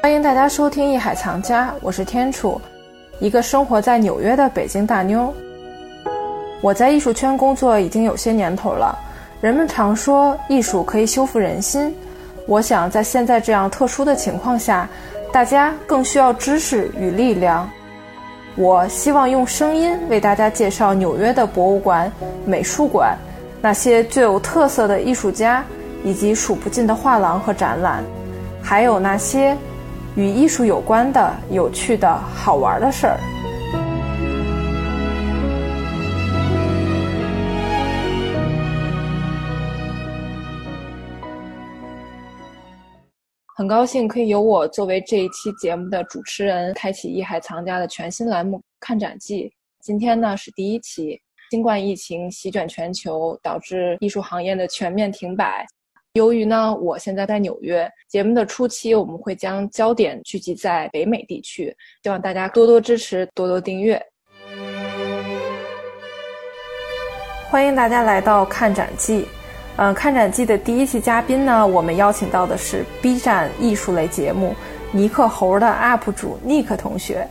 欢迎大家收听《艺海藏家》，我是天楚，一个生活在纽约的北京大妞。我在艺术圈工作已经有些年头了，人们常说艺术可以修复人心。我想在现在这样特殊的情况下，大家更需要知识与力量。我希望用声音为大家介绍纽约的博物馆、美术馆，那些最有特色的艺术家，以及数不尽的画廊和展览，还有那些与艺术有关的有趣的好玩的事儿。很高兴可以由我作为这一期节目的主持人，开启艺海藏家的全新栏目《看展记》。今天呢是第一期，新冠疫情席卷全球，导致艺术行业的全面停摆。由于呢我现在在纽约，节目的初期我们会将焦点聚集在北美地区，希望大家多多支持，多多订阅。欢迎大家来到《看展记》。嗯，看展记的第一期嘉宾呢，我们邀请到的是 B 站艺术类节目《尼克猴》的 UP 主尼克同学。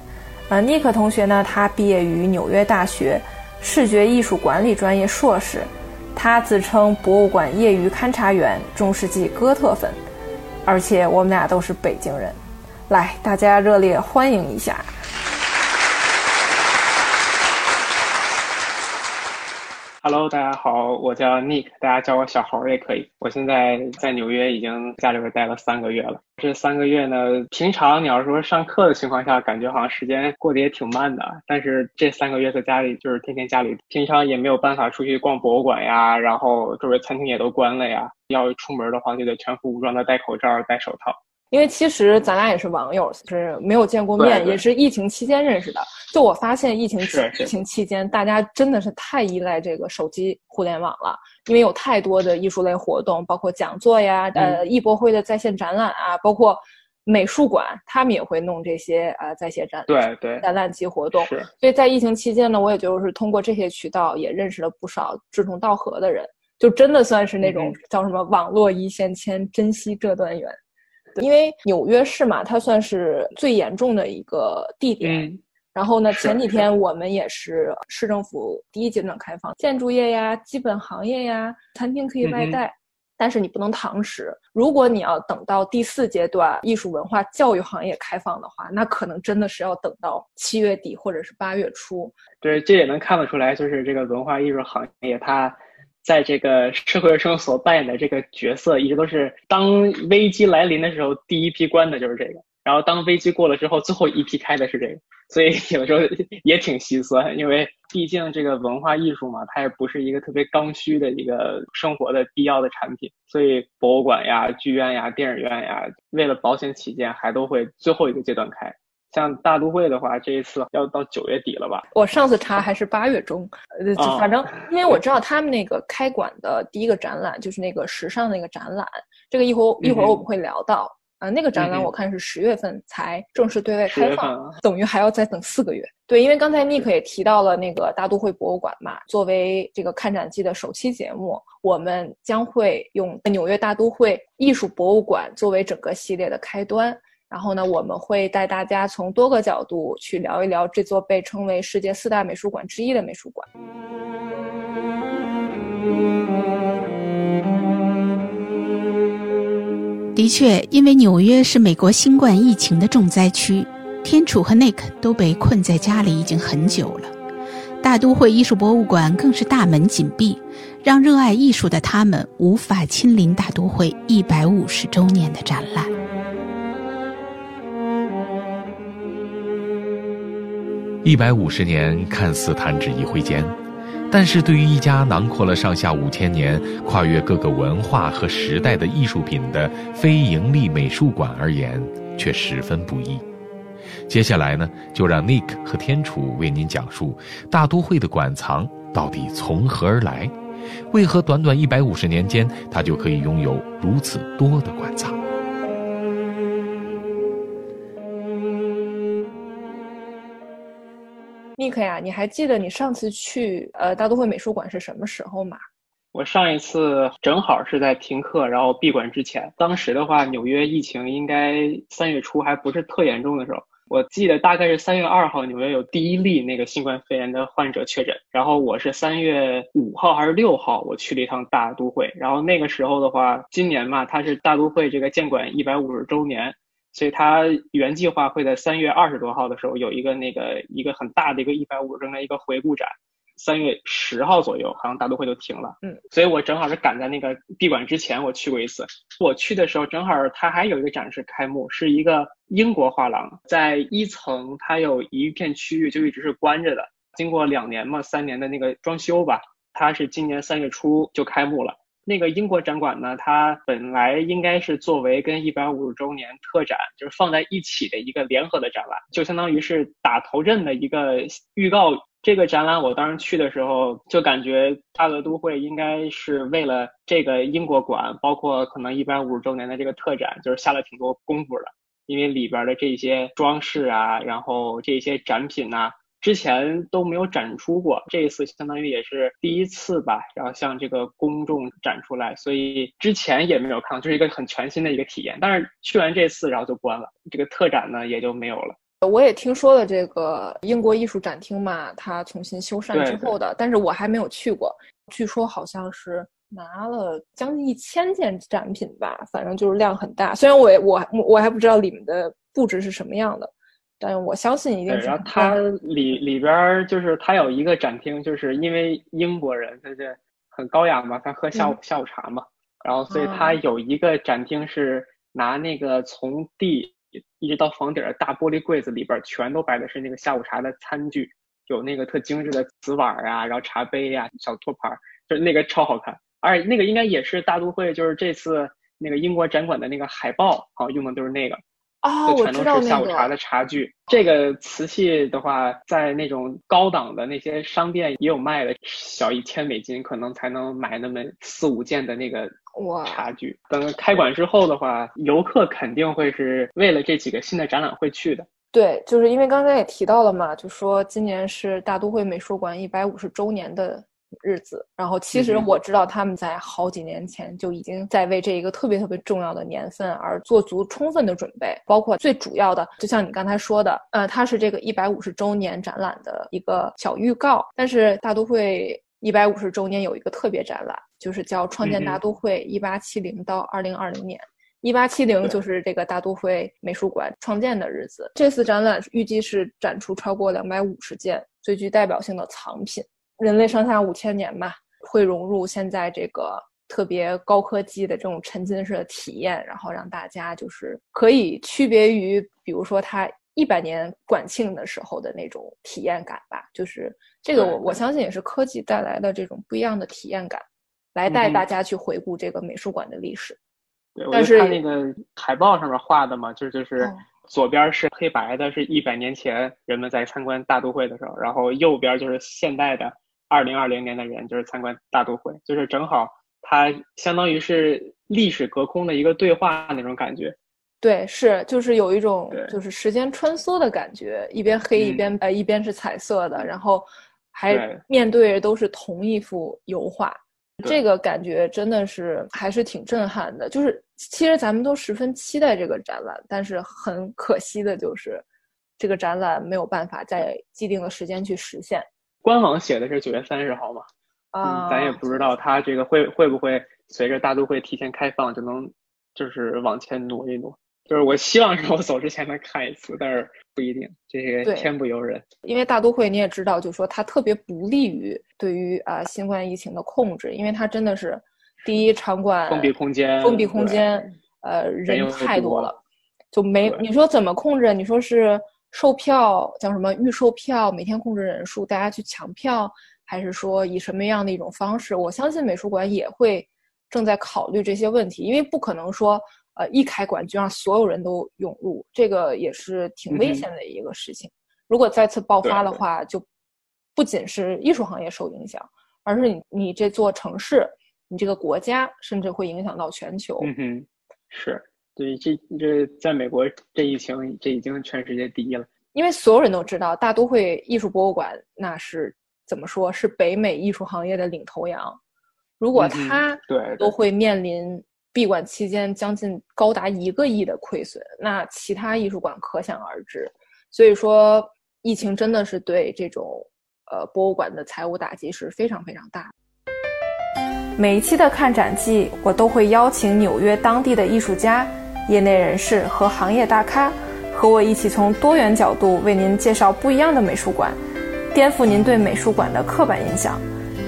呃，尼克同学呢，他毕业于纽约大学视觉艺术管理专业硕士，他自称博物馆业余勘察员、中世纪哥特粉，而且我们俩都是北京人。来，大家热烈欢迎一下。Hello，大家好，我叫 Nick，大家叫我小猴也可以。我现在在纽约已经家里边待了三个月了。这三个月呢，平常你要说上课的情况下，感觉好像时间过得也挺慢的。但是这三个月在家里就是天天家里，平常也没有办法出去逛博物馆呀，然后周围餐厅也都关了呀。要出门的话，就得全副武装的戴口罩、戴手套。因为其实咱俩也是网友，是没有见过面，也是疫情期间认识的。就我发现，疫情疫情期间，大家真的是太依赖这个手机互联网了，因为有太多的艺术类活动，包括讲座呀，呃，艺博会的在线展览啊，包括美术馆，他们也会弄这些呃在线展对对展览及活动。所以在疫情期间呢，我也就是通过这些渠道，也认识了不少志同道合的人，就真的算是那种叫什么“网络一线牵，珍惜这段缘”。因为纽约市嘛，它算是最严重的一个地点。然后呢，前几天我们也是市政府第一阶段开放，建筑业呀、基本行业呀、餐厅可以外带，但是你不能堂食。如果你要等到第四阶段艺术文化教育行业开放的话，那可能真的是要等到七月底或者是八月初。对，这也能看得出来，就是这个文化艺术行业它。在这个社会中所扮演的这个角色，一直都是当危机来临的时候，第一批关的就是这个，然后当危机过了之后，最后一批开的是这个，所以 有的时候也挺心酸，因为毕竟这个文化艺术嘛，它也不是一个特别刚需的一个生活的必要的产品，所以博物馆呀、剧院呀、电影院呀，为了保险起见，还都会最后一个阶段开。像大都会的话，这一次要到九月底了吧？我上次查还是八月中，呃，反正因为我知道他们那个开馆的第一个展览就是那个时尚那个展览，这个一会儿一会儿我们会聊到啊，那个展览我看是十月份才正式对外开放，等于还要再等四个月。对，因为刚才 Nick 也提到了那个大都会博物馆嘛，作为这个看展季的首期节目，我们将会用纽约大都会艺术博物馆作为整个系列的开端。然后呢，我们会带大家从多个角度去聊一聊这座被称为世界四大美术馆之一的美术馆。的确，因为纽约是美国新冠疫情的重灾区，天楚和 Nick 都被困在家里已经很久了。大都会艺术博物馆更是大门紧闭，让热爱艺术的他们无法亲临大都会一百五十周年的展览。一百五十年看似弹指一挥间，但是对于一家囊括了上下五千年、跨越各个文化和时代的艺术品的非盈利美术馆而言，却十分不易。接下来呢，就让 Nick 和天楚为您讲述大都会的馆藏到底从何而来，为何短短一百五十年间，它就可以拥有如此多的馆藏。尼克呀，你还记得你上次去呃大都会美术馆是什么时候吗？我上一次正好是在停课然后闭馆之前，当时的话，纽约疫情应该三月初还不是特严重的时候。我记得大概是三月二号，纽约有第一例那个新冠肺炎的患者确诊。然后我是三月五号还是六号，我去了一趟大都会。然后那个时候的话，今年嘛，它是大都会这个建馆一百五十周年，所以它原计划会在三月二十多号的时候有一个那个一个很大的一个一百五十周年一个回顾展。三月十号左右，好像大都会就停了。嗯，所以我正好是赶在那个闭馆之前，我去过一次。我去的时候，正好它还有一个展示开幕，是一个英国画廊，在一层，它有一片区域就一直是关着的。经过两年嘛，三年的那个装修吧，它是今年三月初就开幕了。那个英国展馆呢，它本来应该是作为跟一百五十周年特展就是放在一起的一个联合的展览，就相当于是打头阵的一个预告。这个展览我当时去的时候，就感觉大乐都会应该是为了这个英国馆，包括可能一百五十周年的这个特展，就是下了挺多功夫的。因为里边的这些装饰啊，然后这些展品呐，之前都没有展出过，这一次相当于也是第一次吧，然后向这个公众展出来，所以之前也没有看到，就是一个很全新的一个体验。但是去完这次，然后就关了，这个特展呢也就没有了。我也听说了这个英国艺术展厅嘛，它重新修缮之后的，但是我还没有去过。据说好像是拿了将近一千件展品吧，反正就是量很大。虽然我我我还不知道里面的布置是什么样的，但是我相信一定是。然后它里里边就是它有一个展厅，就是因为英国人他是很高雅嘛，他喝下午下午茶嘛，然后所以它有一个展厅是拿那个从地。一直到房顶的大玻璃柜子里边，全都摆的是那个下午茶的餐具，有那个特精致的瓷碗啊，然后茶杯呀、小托盘，就那个超好看。而且那个应该也是大都会，就是这次那个英国展馆的那个海报，好用的都是那个。啊，我知道下午茶的茶具。这个瓷器的话，在那种高档的那些商店也有卖的，小一千美金可能才能买那么四五件的那个茶具。等开馆之后的话，游客肯定会是为了这几个新的展览会去的。对，就是因为刚才也提到了嘛，就说今年是大都会美术馆一百五十周年的。日子，然后其实我知道他们在好几年前就已经在为这一个特别特别重要的年份而做足充分的准备，包括最主要的，就像你刚才说的，呃，它是这个一百五十周年展览的一个小预告。但是大都会一百五十周年有一个特别展览，就是叫《创建大都会一八七零到二零二零年》，一八七零就是这个大都会美术馆创建的日子。这次展览预计是展出超过两百五十件最具代表性的藏品。人类上下五千年吧，会融入现在这个特别高科技的这种沉浸式的体验，然后让大家就是可以区别于，比如说它一百年馆庆的时候的那种体验感吧。就是这个，我我相信也是科技带来的这种不一样的体验感，来带大家去回顾这个美术馆的历史。对，但是它那个海报上面画的嘛，就就是左边是黑白的，是一百年前人们在参观大都会的时候，然后右边就是现代的。二零二零年的人就是参观大都会，就是正好它相当于是历史隔空的一个对话那种感觉。对，是就是有一种就是时间穿梭的感觉，一边黑一边呃一边是彩色的，然后还面对都是同一幅油画，这个感觉真的是还是挺震撼的。就是其实咱们都十分期待这个展览，但是很可惜的就是这个展览没有办法在既定的时间去实现。官网写的是九月三十号嘛，啊，咱也不知道它这个会会不会随着大都会提前开放就能就是往前挪一挪。就是我希望是我走之前能看一次，但是不一定，这个天不由人。因为大都会你也知道，就是说它特别不利于对于啊新冠疫情的控制，因为它真的是第一场馆封闭空间，封闭空间，呃人太多了，就没你说怎么控制？你说是。售票叫什么？预售票每天控制人数，大家去抢票，还是说以什么样的一种方式？我相信美术馆也会正在考虑这些问题，因为不可能说，呃，一开馆就让所有人都涌入，这个也是挺危险的一个事情。如果再次爆发的话，就不仅是艺术行业受影响，而是你你这座城市，你这个国家，甚至会影响到全球。嗯哼，是。对，这这在美国这疫情，这已经全世界第一了。因为所有人都知道，大都会艺术博物馆那是怎么说是北美艺术行业的领头羊。如果它对都会面临闭馆期间将近高达一个亿的亏损，那其他艺术馆可想而知。所以说，疫情真的是对这种呃博物馆的财务打击是非常非常大。每一期的看展季，我都会邀请纽约当地的艺术家、业内人士和行业大咖，和我一起从多元角度为您介绍不一样的美术馆，颠覆您对美术馆的刻板印象。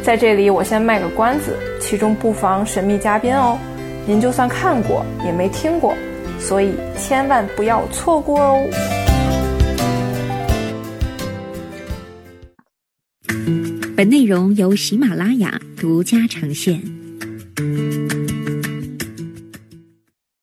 在这里，我先卖个关子，其中不妨神秘嘉宾哦。您就算看过也没听过，所以千万不要错过哦。本内容由喜马拉雅独家呈现。